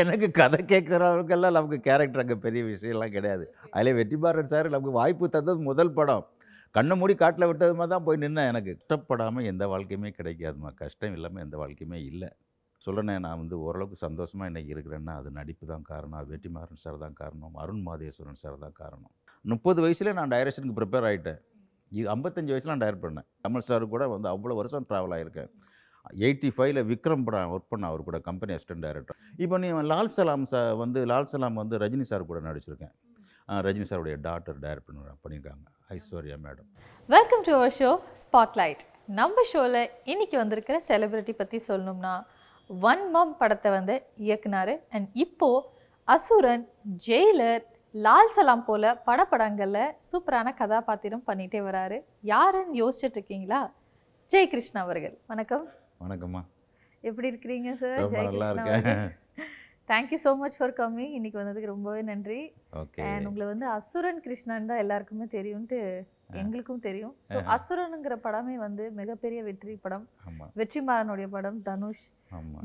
எனக்கு கதை கேட்குற அளவுக்கெல்லாம் நமக்கு கேரக்டர் அங்கே பெரிய விஷயம்லாம் கிடையாது. அதில் வெற்றிமாறன் சார் நமக்கு வாய்ப்பு தந்தது முதல் படம். கண்ணை மூடி காட்டில் விட்டது மாதிரி தான் போய் நின்னேன். எனக்கு கஷ்டப்படாமல் எந்த வாழ்க்கையுமே கிடைக்காதுமா கஷ்டம் இல்லாமல் எந்த வாழ்க்கையுமே இல்லை. சொல்லணேன் நான் வந்து ஓரளவுக்கு சந்தோஷமாக இன்றைக்கி இருக்கிறேன்னா அது நடிப்பு தான் காரணம். வெற்றிமாறன் சார் தான் காரணம். அருண் மாதேஸ்வரன் சார் தான் காரணம். முப்பது வயசுல நான் டைரக்ஷனுக்கு ப்ரிப்பேர் ஆகிட்டேன் இது ஐம்பத்தஞ்சு வயசில் நான் டைரக்ட் பண்ணேன். கமல் சார் கூட வந்து அவ்வளோ வருஷம் ட்ராவல் ஆகியிருக்கேன் எயிட்டி ஃபைவ்ல விக்ரம் படம் ஒர்க் பண்ண அவர் கூட கம்பெனி அசிஸ்டன்ட் டைரக்டர் இப்போ நீ லால் சலாம் சார் வந்து லால் சலாம் வந்து ரஜினி சார் கூட நடிச்சிருக்கேன். ரஜினி சாருடைய டாக்டர் டைரக்ட் பண்ணியிருக்காங்க. Aishwarya madam welcome to our show spotlight நம்ம ஷோவில் இன்னைக்கு வந்திருக்கிற செலிபிரிட்டி பற்றி சொல்லணும்னா ஒன் மம் படத்தை வந்து இயக்குனாரு. அண்ட் இப்போது அசுரன் ஜெயிலர் லால் சலாம் போல படப்படங்களில் சூப்பரான கதாபாத்திரம் பண்ணிகிட்டே வராரு. யாருன்னு யோசிச்சுட்டு இருக்கீங்களா? ஜெய் கிருஷ்ணா அவர்கள். வணக்கம். வணக்கம்மா. எப்படி இருக்கிறீங்க சார் ரொம்ப நல்லா இருக்கேன். Thank you so much for coming இன்னைக்கு வந்ததுக்கு ரொம்பவே நன்றி. ஓகே உங்களை வந்து அசுரன் கிருஷ்ணன் தான் எல்லாருக்குமே தெரியும்ட்டு எங்களுக்கும் தெரியும். ஸோ அசுரனுங்கிற படமே வந்து மிகப்பெரிய வெற்றி படம். வெற்றிமாறனுடைய படம் தனுஷ்.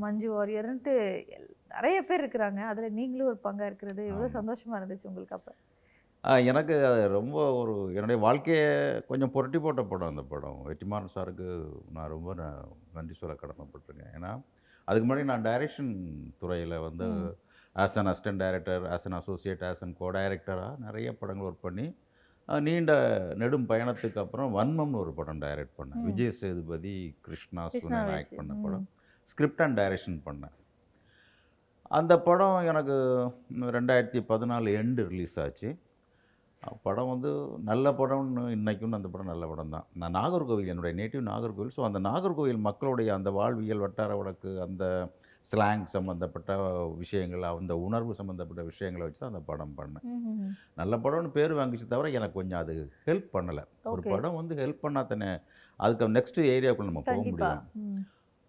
மஞ்சு வாரியர்ன்ட்டு நிறைய பேர் இருக்கிறாங்க. அதில் நீங்களும் ஒரு பங்கா இருக்கிறது. எவ்வளோ ஆமா. சந்தோஷமா இருந்துச்சு உங்களுக்கு அப்போ. எனக்கு அது ரொம்ப ஒரு என்னுடைய வாழ்க்கையை கொஞ்சம் புரட்டி போட்ட படம் அந்த படம் வெற்றிமாறன் சாருக்கு நான் ரொம்ப ந- நன்றி சொல்ல கடமைப்பட்டிருக்கேன் ஏன்னா அதுக்கு முன்னாடி நான் டைரக்ஷன் துறையில் வந்து. As an assistant director as an associate as an co டைரக்டராக நிறைய படங்கள் ஒர்க் பண்ணி நீண்ட நெடும் பயணத்துக்கு அப்புறம் வன்மம்னு ஒரு படம் டைரக்ட் பண்ணேன். விஜய் சேதுபதி கிருஷ்ணா சுனன். ஆக்ட் பண்ண. படம் ஸ்கிரிப்ட் அண்ட் டைரக்ஷன் பண்ணேன் அந்த படம் எனக்கு ரெண்டாயிரத்தி பதினாலு எண்டு ரிலீஸ் ஆச்சு படம் வந்து நல்ல படம்னு இன்னைக்கும் அந்த படம் நல்ல படம் தான் நான் நாகர்கோவில் என்னுடைய நேட்டிவ் நாகர்கோவில் ஸோ அந்த நாகர்கோவில் மக்களுடைய அந்த வாழ்வியல் வட்டார வழக்கு அந்த ஸ்லாங் சம்மந்தப்பட்ட விஷயங்கள் அந்த உணர்வு சம்மந்தப்பட்ட விஷயங்களை வச்சு தான் அந்த படம் பண்ணேன். நல்ல படம்னு பேர் வாங்கிச்சு தவிர எனக்கு கொஞ்சம் அது ஹெல்ப் பண்ணலை ஒரு. படம் வந்து ஹெல்ப் பண்ணாதானே அதுக்கு நெக்ஸ்ட் ஏரியாவுக்குள்ள நம்ம போக முடியும்.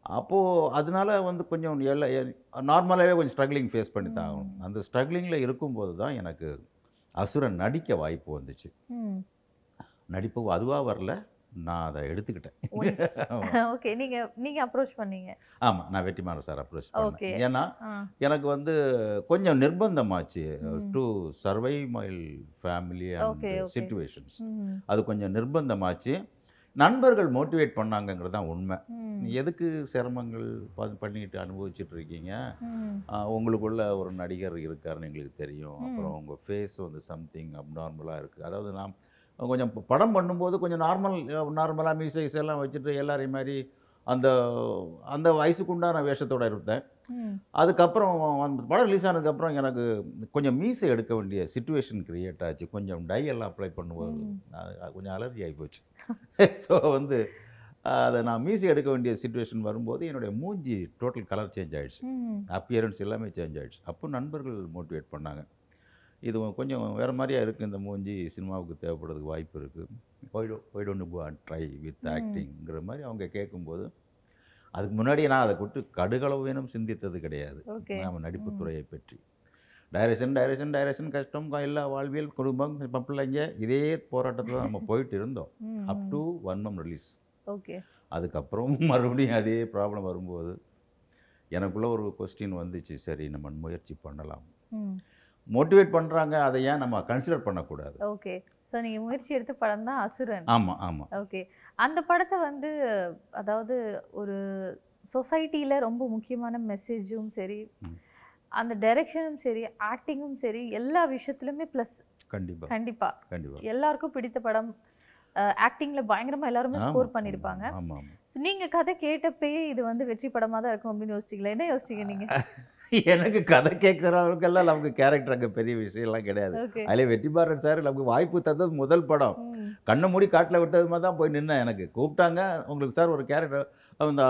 அப்போது அதனால வந்து கொஞ்சம் எல்லா நார்மலாகவே கொஞ்சம் ஸ்ட்ரகிளிங் ஃபேஸ் பண்ணி தான் ஆகணும். அந்த ஸ்ட்ரகிளிங்கில் இருக்கும்போது தான் எனக்கு அசுரன் நடிக்க வாய்ப்பு வந்துச்சு. நடிப்பு அதுவாக வரல நான் அதை எடுத்துக்கிட்டேன் ஓகே நீங்க நீங்க அப்ரோச் பண்ணீங்க ஆமாம் நான் வெற்றிமாறன் சார் அப்ரோச். பண்ணேன் ஏன்னா. எனக்கு வந்து கொஞ்சம் நிர்பந்தமாச்சு. To survive my family and. Situations. அது கொஞ்சம் நிர்பந்தமாச்சு நண்பர்கள் மோட்டிவேட் பண்ணாங்கங்கிறது தான் உண்மை. எதுக்கு சிரமங்கள் ப- பண்ணிட்டு அனுபவிச்சுட்டு இருக்கீங்க உங்களுக்குள்ள ஒரு நடிகர் இருக்காருன்னு எங்களுக்கு தெரியும். அப்புறம் உங்கள் ஃபேஸ் வந்து சம்திங் அப்நார்மலாக இருக்குது அதாவது நாம் கொஞ்சம் படம் பண்ணும்போது கொஞ்சம் நார்மல் நார்மலாக மீசைஸ் எல்லாம் வச்சுட்டு எல்லாரையும் மாதிரி அந்த அந்த வயசுக்கு உண்டான வேஷத்தோட இருந்தேன் ம். அதுக்கப்புறம் அந்த படம் ரிலீஸ் ஆனதுக்கப்புறம் எனக்கு கொஞ்சம் மீசை எடுக்க வேண்டிய சுச்சுவேஷன் கிரியேட் ஆச்சு. கொஞ்சம் டை எல்லாம் அப்ளை பண்ணும்போது கொஞ்சம் அலர்ஜி ஆகி போச்சு. ஸோ வந்து அதை நான் மீசை எடுக்க வேண்டிய சுச்சுவேஷன் வரும்போது என்னுடைய மூஞ்சி டோட்டல் கலர் சேஞ்ச் ஆயிடுச்சு. ம். அப்பியரன்ஸ் எல்லாமே சேஞ்ச் ஆயிடுச்சு. அப்போ நண்பர்கள் மோட்டிவேட் பண்ணாங்க. இது கொஞ்சம் வேறு மாதிரியா இருக்குது இந்த மூஞ்சி சினிமாவுக்கு தேவைப்படுறதுக்கு வாய்ப்பு இருக்குது ஒய்டோ ஒய்டோன்னு ட்ரை வித். ஆக்டிங்கிற மாதிரி அவங்க கேட்கும்போது அதுக்கு முன்னாடியே நான் அதை கொட்டு கடுகளவேனும் சிந்தித்தது கிடையாது. நம்ம நடிப்பு ம். துறையை பற்றி. டைரக்ஷன் டைரக்ஷன் டைரக்ஷன் கஷ்டம் எல்லா வாழ்வியல் குடும்பம் இப்போ பிள்ளைங்க இதே போராட்டத்தில் நம்ம போயிட்டு இருந்தோம். அப் டு ஒன் மம் ரிலீஸ் ஓகே. அதுக்கப்புறம் மறுபடியும் அதே ப்ராப்ளம் வரும்போது எனக்குள்ள ஒரு கொஸ்டின் வந்துச்சு. சரி நம்ம முயற்சி பண்ணலாம். மோட்டிவேட் பண்ணுறாங்க அதை ஏன் நம்ம கன்சிடர் பண்ணக்கூடாது? ஓகே. ஸோ நீங்கள் முயற்சி எடுத்த படம் தான் அசுரன். ஆமாம் ஆமாம் ஓகே. அந்த படத்தை வந்து அதாவது ஒரு சொசைட்டியில் ரொம்ப முக்கியமான மெசேஜும் சரி. அந்த டைரக்ஷனும் சரி ஆக்டிங்கும் சரி எல்லா விஷயத்துலையுமே ப்ளஸ் கண்டிப்பாக கண்டிப்பாக கண்டிப்பாக எல்லாருக்கும் பிடித்த படம் ஆக்டிங்கில் பயங்கரமாக எல்லாருமே ஸ்கோர் பண்ணியிருப்பாங்க. நீங்கள் கதை கேட்டப்பயே இது வந்து வெற்றி படமாக தான் இருக்கும் அப்படின்னு யோசிச்சிங்களா என்ன யோசிச்சிங்க நீங்கள் எனக்கு கதை கேட்குற அளவுக்கெல்லாம் நமக்கு கேரக்டர் அங்கே பெரிய விஷயம்லாம் கிடையாது. அதில் வெற்றிமாறன் சார் நமக்கு வாய்ப்பு தந்தது முதல் படம். கண்ணை மூடி காட்டில் விட்டது மாதிரி தான் போய் நின்னேன் எனக்கு. கூப்பிட்டாங்க. உங்களுக்கு சார் ஒரு கேரக்டர் அந்த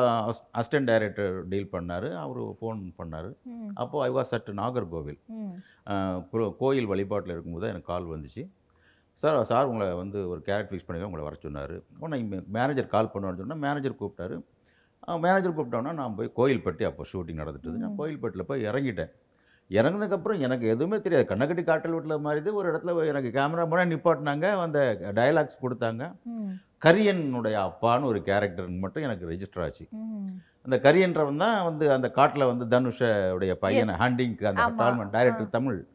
அசிஸ்டன்ட் டைரக்டர் டீல் பண்ணார். அவர் ஃபோன் பண்ணார். அப்போது ஐ வாஸ் அட் நாகர்கோவில். கோயில் வழிபாட்டில் இருக்கும்போது எனக்கு கால் வந்துச்சு. சார் சார் உங்களை வந்து ஒரு கேரக்டர் ஃபிக்ஸ் பண்ணி உங்களை வர சொன்னார். உடனே மேனேஜர் கால் பண்ணுவான்னு சொன்னால் மேனேஜர் கூப்பிட்டாரு. மேனேஜர் கூப்பிட்டோன்னா நான் போய் கோயில்பட்டி அப்போ ஷூட்டிங் நடந்துட்டு நான். கோயில்பட்டியில் போய் இறங்கிட்டேன். இறங்குனதுக்கப்புறம் எனக்கு எதுவுமே தெரியாது. கண்ணக்கட்டி காட்டல் வீட்டில் மாதிரி ஒரு இடத்துல எனக்கு கேமரா முன்னாடி நிப்பாட்டினாங்க. அந்த டயலாக்ஸ் கொடுத்தாங்க. கரியனுடைய அப்பான்னு ஒரு கேரக்டர் மட்டும் எனக்கு ரெஜிஸ்டர் ஆச்சு. அந்த கரியன்றவன் தான் வந்து அந்த காட்டில் வந்து தனுஷோடைய பையனை. ஹண்டிங்க்கு அந்த. டால்மன் டைரக்டர் தமிழ்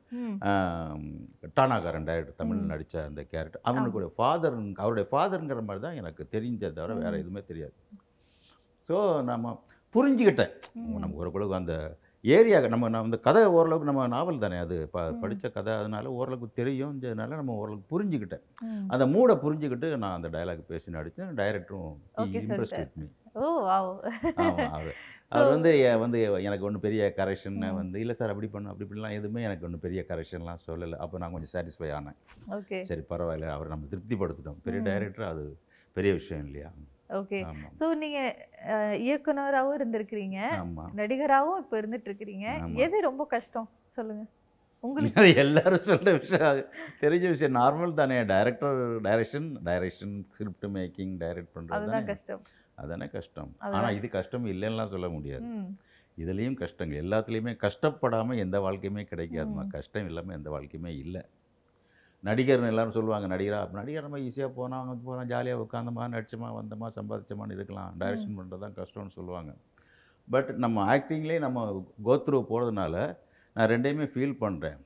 டானாகாரன் டைரக்டர் தமிழ். நடித்த அந்த கேரக்டர் அவனுடைய ஃபாதர் அவருடைய ஃபாதருங்கிற மாதிரி தான் எனக்கு தெரிஞ்சதை தவிர வேறு. எதுவுமே தெரியாது. ஸோ நம்ம புரிஞ்சுக்கிட்டேன். நம்ம ஓரளவுக்கு அந்த ஏரியா நம்ம நம்ம அந்த கதை ஓரளவுக்கு நம்ம நாவல் தானே அது? ப. படித்த கதை அதனால ஓரளவுக்கு தெரியும்ன்றதுனால நம்ம ஓரளவுக்கு புரிஞ்சுக்கிட்டேன். அந்த மூடை புரிஞ்சுக்கிட்டு நான் அந்த டயலாக் பேசி நடித்தேன் டைரக்டரும். வித் மீ அவர். வந்து வந்து எனக்கு ஒன்றும் பெரிய கரெக்ஷன். வந்து இல்லை சார் அப்படி பண்ணு அப்படி இப்படிலாம் எதுவுமே எனக்கு ஒன்றும் பெரிய கரெக்ஷன்லாம் சொல்லலை. அப்போ நான் கொஞ்சம் சாட்டிஸ்ஃபை ஆனேன். ஓகே சரி பரவாயில்ல. அவரை நம்ம திருப்திப்படுத்திட்டோம். பெரிய. டைரக்டர் அது பெரிய விஷயம் இல்லையா? ஓகே. ஸோ நீங்க அஹ், இயக்குனராவும் இருந்திருக்கிறீங்க. ஆமாம் நடிகராவும் இப்போ இருந்துட்டு இருக்கிறீங்க. எது ரொம்ப கஷ்டம்? சொல்லுங்க. உங்களுக்கு. அது எல்லாரும் சொல்கிற விஷயம். தெரிஞ்ச விஷயம். நார்மல் தானே. Director direction direction script making direct பண்ணுறது கஷ்டம். அதானே கஷ்டம். ஆனால் இது கஷ்டம் இல்லைன்னுலாம் சொல்ல முடியாது. இதுலேயும் கஷ்டங்கள் எல்லாத்துலேயுமே கஷ்டப்படாமல் எந்த வாழ்க்கையுமே கிடைக்காதுமா. கஷ்டம் இல்லாமல் எந்த வாழ்க்கையுமே இல்லை. நடிகர்னு எல்லாரும் சொல்லுவாங்க நடிகரா நடிகர் நம்ம ஈஸியாக போனால் அங்கே போனால் ஜாலியாக உட்காந்தமா நடிச்சோமா வந்தோமா சம்பாதிச்சோமான்னு இருக்கலாம். டைரக்ஷன் பண்ணுறது தான் கஷ்டம்னு சொல்லுவாங்க. பட் நம்ம ஆக்டிங்லேயே நம்ம கோத்ரூ போகிறதுனால நான் ரெண்டையுமே ஃபீல் பண்ணுறேன்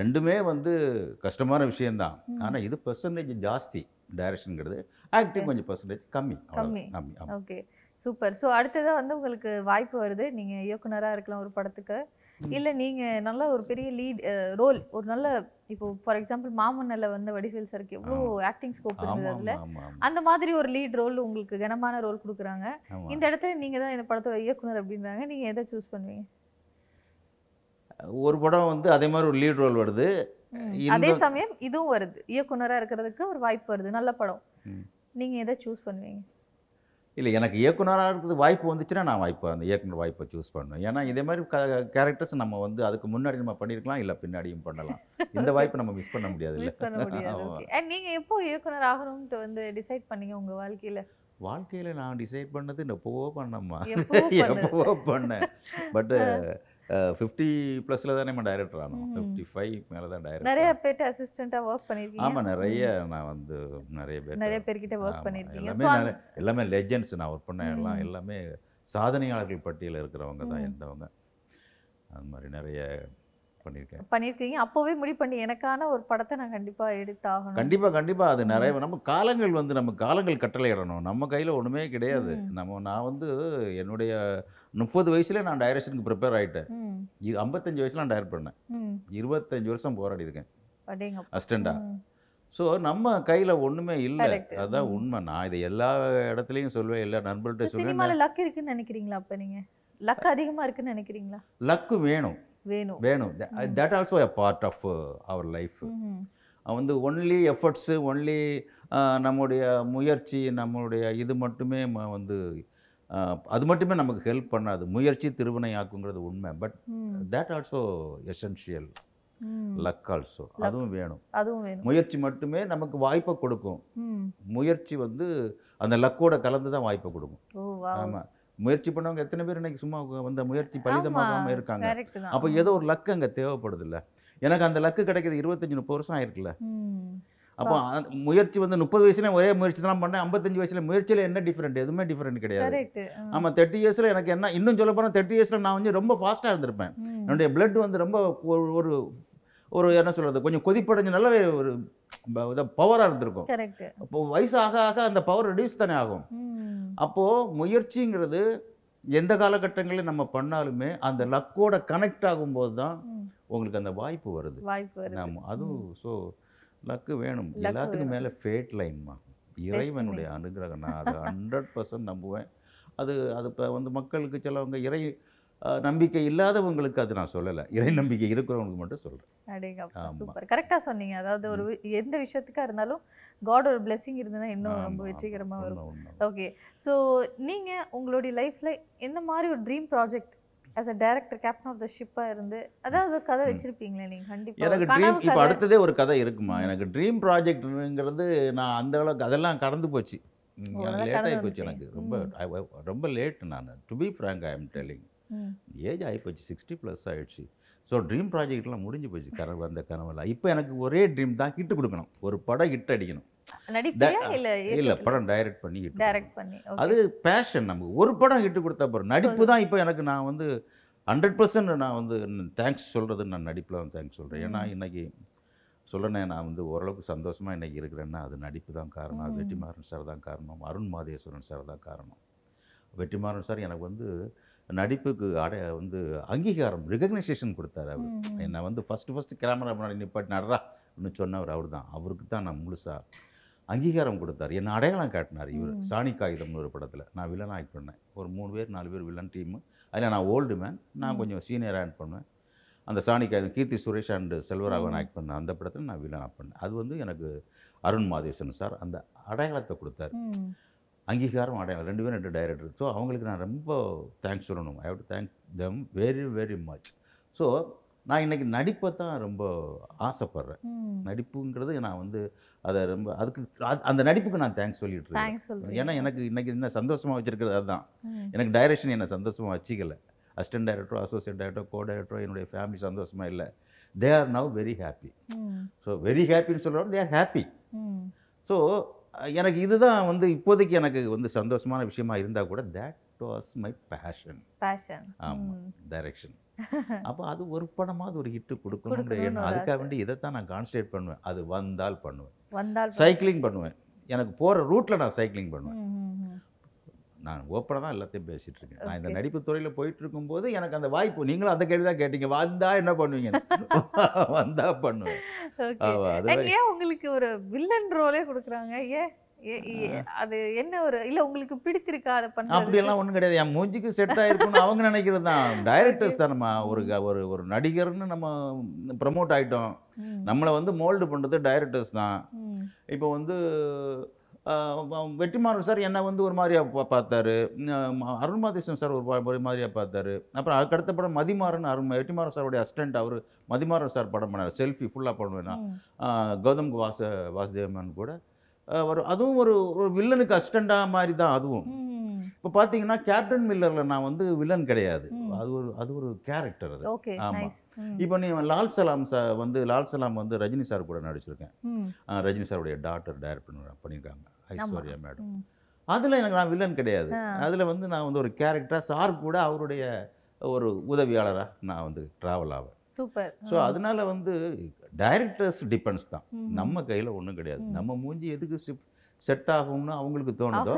ரெண்டுமே வந்து கஷ்டமான விஷயம்தான். ம். ஆனால் இது பர்சன்டேஜ் ஜாஸ்தி டைரக்ஷனுங்கிறது ஆக்டிங் கொஞ்சம் பர்சன்டேஜ் கம்மி. கம்மி. கம்மி ஓகே சூப்பர் ஸோ அடுத்ததாக வந்து உங்களுக்கு வாய்ப்பு வருது. நீங்கள் இயக்குனராக இருக்கலாம் ஒரு படத்துக்கு. இல்லை நீங்கள் நல்ல ஒரு பெரிய லீட் ரோல் ஒரு நல்ல இப்போ ஃபார் எக்ஸாம்பிள் மாமன்னல்ல வந்து வடிவேல் சாருக்கு எவ்வளோ ஆக்டிங் ஸ்கோப் இருந்தது அதில்? அந்த மாதிரி ஒரு லீட் ரோல் உங்களுக்கு கனமான ரோல் கொடுக்குறாங்க. இந்த இடத்துல நீங்கள் தான் இந்த படத்தோட இயக்குனர் அப்படின்றாங்க. நீங்கள் எதை சூஸ் பண்ணுவீங்க? ஒரு படம் வந்து அதே மாதிரி ஒரு லீட் ரோல் வருது. அதே சமயம் இதுவும் வருது. இயக்குனராக இருக்கிறதுக்கு ஒரு வாய்ப்பு வருது. நல்ல படம். நீங்கள் எதை சூஸ் பண்ணுவீங்க? இல்லை எனக்கு இயக்குனராக இருக்கிறது வாய்ப்பு வந்துச்சுன்னா நான் வாய்ப்பு அந்த இயக்குனர் வாய்ப்பை சூஸ் பண்ணுவேன். ஏன்னா இதே மாதிரி கேரக்டர்ஸ் நம்ம வந்து அதுக்கு முன்னாடி நம்ம பண்ணியிருக்கலாம் இல்லை பின்னாடியும் பண்ணலாம். இந்த வாய்ப்பை நம்ம மிஸ் பண்ண முடியாது இல்லை. நீங்கள் எப்போ இயக்குனர் ஆகணும்ட்டு வந்து டிசைட் பண்ணீங்க உங்கள் வாழ்க்கையில்? வாழ்க்கையில் நான் டிசைட் பண்ணது எப்போவோ பண்ணம்மா. எப்பவோ பண்ணது. எப்போவோ பண்ணேன் பட்டு ஃபிஃப்டி ப்ளஸில் தானே நம்ம டைரக்டர் ஆனோம். ஃபிஃப்டி ஃபைவ் மேலே தான் நிறைய டைரக்டர் பேர்ட்ட அசிஸ்டண்ட்டாக ஒர்க் பண்ணியிருக்கீங்க ஆமாம் நிறைய நான் வந்து நிறைய பேர் நிறைய பேர்கிட்ட ஒர்க் பண்ணியிருக்கீங்க எல்லாமே எல்லாமே லெஜெண்ட்ஸ் நான் ஒர்க் பண்ண எல்லாம். எல்லாமே சாதனையாளர்கள் பட்டியலில் இருக்கிறவங்க தான். இருந்தவங்க. அது மாதிரி நிறைய பண்ணியிருக்கேன். பண்ணியிருக்கீங்க. அப்போவே முடிவு பண்ணி எனக்கான ஒரு படத்தை நான் கண்டிப்பாக எடுத்தாகணும். கண்டிப்பாக கண்டிப்பாக அது நிறைய நம்ம காலங்கள் வந்து நம்ம காலங்கள் கட்டளையிடணும். நம்ம கையில் ஒன்றுமே கிடையாது. நம்ம நான் வந்து என்னுடைய முப்பது வயசுல நான் டைரக்ஷனுக்கு ப்ரிப்பேர் ஆகிட்டேன் ஐம்பத்தஞ்சு வயசுல நான் டைரக்ட் பண்ணேன். இருபத்தஞ்சு வருஷம் போராடி இருக்கேன். அஸ்டண்டா ஸோ நம்ம கையில் ஒன்றுமே இல்லை. ம். உண்மை. நான் இதை எல்லா இடத்துலையும் சொல்வேன். எல்லா நண்பர்கள்ட்ட சொல்லுவேன் லக் இருக்குன்னு நினைக்கிறீங்களா அப்போ நீங்கள் லக் அதிகமாக இருக்குன்னு நினைக்கிறீங்களா? லக்கு வேணும். வேணும். வேணும். That also a part of our life வந்து ஒன்லி எஃபர்ட்ஸு ஒன்லி நம்முடைய முயற்சி நம்மளுடைய இது மட்டுமே வந்து ஆஹ், அது மட்டுமே நமக்கு ஹெல்ப் பண்ணாது. முயற்சி திருவினை ஆக்குங்கிறது உண்மை but that also essential luck also அதுவும் வேணும். அதுவும் வேணும். முயற்சி மட்டுமே நமக்கு வாய்ப்பை கொடுக்கும். முயற்சி வந்து அந்த லக்கோட கலந்து தான் வாய்ப்பை கொடுக்கும். ஆமாம் முயற்சி பண்ணவங்க எத்தனை பேர் இன்னைக்கு சும்மா வந்த முயற்சி பலிதமாகாமல் இருக்காங்க. அப்போ ஏதோ ஒரு லக்கு அங்கே தேவைப்படுது இல்ல எனக்கு அந்த லக்கு கிடைக்கிறது இருபத்தஞ்சி முப்பது வருஷம் ஆயிருக்குல்ல. அப்போ முயற்சி வந்து முப்பது வயசுல ஒரே முயற்சி தான் பண்ணேன். ஐம்பத்தஞ்சு வயசுல முயற்சியில் என்ன டிஃப்ரெண்ட் எதுவுமே டிஃப்ரெண்ட் கிடையாது. ஆமாம் தேர்ட்டி இயர்ஸில் எனக்கு என்ன இன்னும் சொல்ல போனால் தேர்ட்டி இயர்ஸில் நான் வந்து ரொம்ப ஃபாஸ்ட்டாக இருந்திருப்பேன். என்னுடைய blood வந்து ரொம்ப ஒரு ஒரு என்ன சொல்கிறது கொஞ்சம் கொதிப்படைஞ்சு நல்லாவே ஒரு பவராக இருந்திருக்கும். அப்போ வயசு ஆக ஆக அந்த பவர் ரெடியூஸ் தானே ஆகும். அப்போது முயற்சிங்கிறது எந்த காலகட்டங்களில் நம்ம பண்ணாலுமே அந்த லக்கோட கனெக்ட் ஆகும்போது தான். உங்களுக்கு அந்த வாய்ப்பு வருது. ஆமாம் அதுவும் ஸோ லக்கு வேணும். எல்லாத்துக்கும். மேலே ஃபேட் லைன்மா இறைவனுடைய அனுகிரகம். நான் அதை ஹண்ட்ரட் பர்சன்ட் நம்புவேன். அது அது இப்போ வந்து மக்களுக்கு சிலவங்க இறை நம்பிக்கை இல்லாதவங்களுக்கு அது நான் சொல்லலை. இறை நம்பிக்கை இருக்கிறவங்களுக்கு மட்டும் சொல்கிறேன். சூப்பர். கரெக்டாக சொன்னீங்க. அதாவது ஒரு எந்த விஷயத்துக்கா இருந்தாலும் காட் ஒரு blessing இருந்ததுன்னா இன்னும் ரொம்ப வெற்றிகரமா வரும். ஓகே ஸோ நீங்க உங்களுடைய லைஃப்ல எந்த மாதிரி ஒரு dream project as a director captain of the ஷிப்பா இருந்து அதாவது ஒரு கதை. வச்சிருப்பீங்களே நீங்க? கண்டிப்பா. எனக்கு ட்ரீம் இப்போ. அடுத்ததே ஒரு கதை இருக்குமா. எனக்கு ட்ரீம் ப்ராஜெக்ட்ங்கிறது நான் அந்த அளவுக்கு அதெல்லாம் கடந்து போச்சு. எனக்கு லேட் ஆகி போச்சு எனக்கு. ரொம்ப ரொம்ப லேட் நான். To be frank I am telling. Age ஆகிப்போச்சு சிக்ஸ்டி ப்ளஸ் ஆயிடுச்சு. ஸோ ட்ரீம் ப்ராஜெக்ட்லாம் முடிஞ்சு போச்சு கனவு அந்த கனவுல இப்போ எனக்கு ஒரே ட்ரீம் தான் ஹிட் கொடுக்கணும். ஒரு படம் ஹிட் அடிக்கணும். இல்ல படம் டைரக்ட் பண்ணி டைரக்ட் பண்ணி. அது பேஷன் நமக்கு. ஒரு படம் ஹிட்டு கொடுத்தா போகிறோம் நடிப்பு தான் இப்போ எனக்கு நான் வந்து ஹண்ட்ரட் பர்சன்ட் நான் வந்து தேங்க்ஸ் சொல்கிறது நான் நடிப்பில் தான் தேங்க்ஸ் சொல்கிறேன் ஏன்னா இன்னைக்கு சொல்கிறேனே நான் வந்து ஓரளவுக்கு சந்தோஷமாக இன்னைக்கு இருக்கிறேன்னா அது நடிப்பு தான் காரணம். வெற்றிமாறன் சார் தான் காரணம். அருண் மாதேஸ்வரன் சார் தான் காரணம். வெற்றிமாறன் சார் எனக்கு வந்து நடிப்புக்கு அடை வந்து அங்கீகாரம் ரெகக்னைசேஷன் கொடுத்தாரு அவர். என்னை வந்து ஃபஸ்ட்டு ஃபஸ்ட்டு கேமரா முன்னாடி நிப்பாட்டி நடுறா அப்படின்னு சொன்னவர் அவர் தான் அவருக்கு தான் நான் முழுசாக அங்கீகாரம் கொடுத்தாரு. என்னை அடையாளம் காட்டினார் இவர். சாணி காகிதம்னு ஒரு படத்தில். நான் வில்லன் ஆக்ட் பண்ணேன் ஒரு மூணு பேர் நாலு பேர் வில்லன் டீமு அதில் நான் ஓல்டு மேன் நான். கொஞ்சம் சீனியர் ஆக்ட் பண்ணுவேன். அந்த சாணி காகிதம் கீர்த்தி சுரேஷ் அண்ட் செல்வராகவன். ஆக்ட் பண்ணேன் அந்த படத்தில் நான் வில்லன் ஆக்ட் பண்ணேன். அது வந்து எனக்கு அருண் மாதேசன் சார் அந்த அடையாளத்தை கொடுத்தாரு. அங்கீகாரம் அடையாளம் ரெண்டு பேரும் ரெண்டு டைரக்டர் ஸோ அவங்களுக்கு நான் ரொம்ப தேங்க்ஸ் சொல்லணும். I have to thank them very very much so நான் இன்னைக்கு நடிப்பை தான் ரொம்ப ஆசைப்படுறேன். நடிப்புங்கிறது நான் வந்து அதை ரொம்ப அதுக்கு அது- அந்த நடிப்புக்கு நான் தேங்க்ஸ் சொல்லிட்டு இருக்கேன். ஏன்னா எனக்கு இன்னைக்கு என்ன சந்தோஷமாக வச்சிருக்கிறது அதுதான். எனக்கு டைரக்ஷன் என்னை சந்தோஷமாக வச்சிக்கல. அசிஸ்டன்ட் டைரக்டரோ அசோசியேட் டைரக்டரோ கோ டைரக்டரோ என்னுடைய ஃபேமிலி சந்தோஷமாக இல்லை. They are now very happy. So very ஹாப்பின்னு சொல்கிறோம் தே ஆர் ஹாப்பி. ஸோ எனக்கு இதுதான் வந்து இப்போதைக்கு எனக்கு வந்து சந்தோஷமான விஷயமா இருந்தால் கூட that was my passion passion ஆமா. டைரக்ஷன் அப்போ அது ஒரு படமாவது ஒரு ஹிட்டு கொடுக்கணுன்ற எண்ணம். அதுக்காக. வேண்டி இதை தான் நான் கான்சன்ட்ரேட் பண்ணுவேன். அது வந்தால் பண்ணுவேன். சைக்கிளிங் பண்ணுவேன். எனக்கு போகிற ரூட்டில் நான் சைக்கிளிங் பண்ணுவேன். நான் ஓப்பனாக தான் எல்லாத்தையும் பேசிகிட்டு இருக்கேன். நான் இந்த. நடிப்பு துறையில் போயிட்டு இருக்கும்போது எனக்கு அந்த வாய்ப்பு நீங்களும் அந்த கேள்வி தான் கேட்டீங்க. வந்தா என்ன பண்ணுவீங்க? வந்தா பண்ணுவேன். ஏன் உங்களுக்கு ஒரு வில்லன் ரோலே கொடுக்குறாங்க? ஏன்? ஏ- ஏ- அது என்ன ஒரு இல்ல உங்களுக்கு பிடித்திருக்கா அதை பண்றது? அப்படியெல்லாம் ஒன்றும் கிடையாது. என் மூஞ்சிக்கு செட் ஆயிருக்கும்னு அவங்க நினைக்கிறது தான். டைரக்டர்ஸ் தானம்மா. ஒரு ஒரு ஒரு நடிகர்னு நம்ம ப்ரமோட் ஆகிட்டோம் நம்மளை வந்து மோல்டு பண்ணுறது டைரக்டர்ஸ் தான். இப்போ வந்து வெற்றிமாறன் சார் என்னை வந்து ஒரு மாதிரியா பா- பார்த்தாரு. உம், அருண் மாதேசன் சார் ஒரு பா- ஒரு மாதிரியா பார்த்தாரு. அப்புறம் அதுக்கு அடுத்த படம் மதிமாறன் அருண் வெற்றிமாறன் சாருடைய அசிஸ்டன்ட் அவர் மதிமாறன் சார் படம் பண்ணார். செல்ஃபி ஃபுல்லாக பண்ணுவேன் நான். ஆஹ், கௌதம் வாச வாசுதேவன் கூட. ஒரு அதுவும் ஒரு ஒரு வில்லனுக்கு அசிஸ்டண்டாக மாதிரி தான் அதுவும். இப்போ பார்த்தீங்கன்னா கேப்டன் மில்லரில் நான் வந்து வில்லன் கிடையாது. அது ஒரு அது ஒரு கேரக்டர் அது. ஓகே ஆமா. நைஸ். இப்போ நீ லால் சலாம் சார் வந்து லால் சலாம் வந்து ரஜினி சார் கூட நடிச்சிருக்கேன். ரஜினி சாருடைய டாக்டர் டைரக்ட் பண்ணி பண்ணியிருக்காங்க. ஐஸ்வர்யா மேடம். அதில் எனக்கு நான் வில்லன் கிடையாது. அதில் வந்து நான் வந்து ஒரு கேரக்டராக சார் கூட அவருடைய ஒரு உதவியாளராக நான் வந்து ட்ராவல் ஆவேன். சூப்பர். ஸோ அதனால வந்து டைரக்டர்ஸ் டிபெண்ட்ஸ் தான். நம்ம கையில் ஒன்றும் கிடையாது. நம்ம மூஞ்சி எதுக்கு செட் ஆகும்னு அவங்களுக்கு தோணுதோ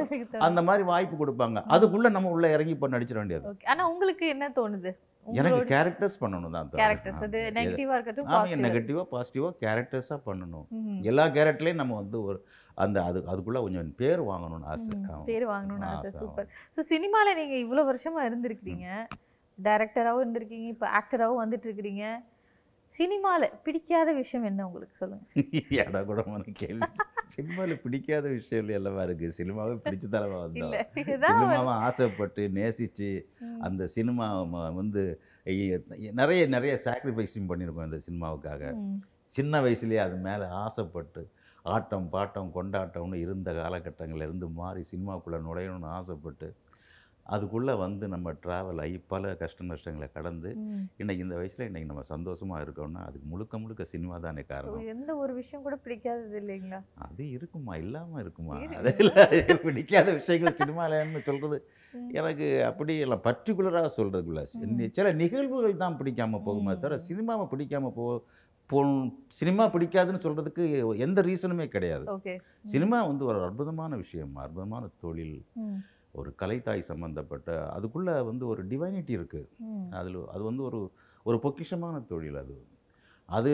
அந்த மாதிரி வாய்ப்பு கொடுப்பாங்க. அதுக்குள்ளே நம்ம உள்ளே இறங்கி இப்போ நடிச்சிட வேண்டியது. ஓகே. ஆனா உங்களுக்கு என்ன தோணுது? எனக்கு கேரக்டர்ஸ் பண்ணணும் தான் கேரக்டர்ஸ் அது நெகட்டிவா இருக்கட்டும் பாசிட்டிவ் நெகட்டிவாக பாசிட்டிவாக கேரக்டர்ஸாக பண்ணணும். எல்லா கேரக்டர்லேயும் நம்ம வந்து ஒரு அந்த அது அதுக்குள்ளே கொஞ்சம் பேர் வாங்கணும்னு ஆசை. பேர் வாங்கணும்னு ஆசை சூப்பர். ஸோ சினிமால நீங்க இவ்வளவு வருஷமா இருந்திருக்கீங்க டைரக்டராகவும் இருந்திருக்கீங்க இப்போ ஆக்டராகவும் வந்துட்டு இருக்கிறீங்க. சினிமால பிடிக்காத விஷயம் என்ன உங்களுக்கு சொல்லுங்க? எடா கூடமான கேள்வி. சினிமாவில் பிடிக்காத விஷயம் இல்லை எல்லாமே இருக்கு? சினிமாவே பிடிச்ச தலைவா வந்தோம். சினிமாவை ஆசைப்பட்டு நேசித்து அந்த சினிமா ம- வந்து நிறைய நிறைய சாக்ரிஃபைஸும் பண்ணியிருக்கோம் இந்த சினிமாவுக்காக. சின்ன வயசுலேயே அது மேலே ஆசைப்பட்டு ஆட்டம் பாட்டம் கொண்டாட்டம்னு இருந்த காலகட்டங்கள்ல இருந்து மாறி சினிமாக்குள்ளே நுழையணும்னு ஆசைப்பட்டு அதுக்குள்ளே வந்து நம்ம ட்ராவல் ஆகி பல கஷ்ட நஷ்டங்களை கடந்து ம். இன்னைக்கு இந்த வயசில் இன்னைக்கு நம்ம சந்தோஷமாக இருக்கோம்னா அதுக்கு முழுக்க முழுக்க சினிமா தானே காரணம் எந்த ஒரு விஷயம் கூட பிடிக்காதது இல்லைங்களா அது இருக்குமா இல்லாமல் இருக்குமா இருக்கு. அதில் பிடிக்காத விஷயங்கள் சினிமாலன்னு சொல்கிறது. எனக்கு அப்படி இல்லை பர்டிகுலராக சொல்கிறதுக்குள்ள. சில நிகழ்வுகள் தான் பிடிக்காம போகுமே தவிர. சினிமாவை பிடிக்காம போ போ சினிமா பிடிக்காதுன்னு சொல்கிறதுக்கு எந்த ரீசனுமே கிடையாது சினிமா வந்து ஒரு அற்புதமான விஷயம் அற்புதமான தொழில் ஒரு கலைத்தாய் சம்மந்தப்பட்ட அதுக்குள்ளே வந்து ஒரு டிவைனிட்டி இருக்குது அதில் அது வந்து ஒரு ஒரு பொக்கிஷமான தொழில் அது. அது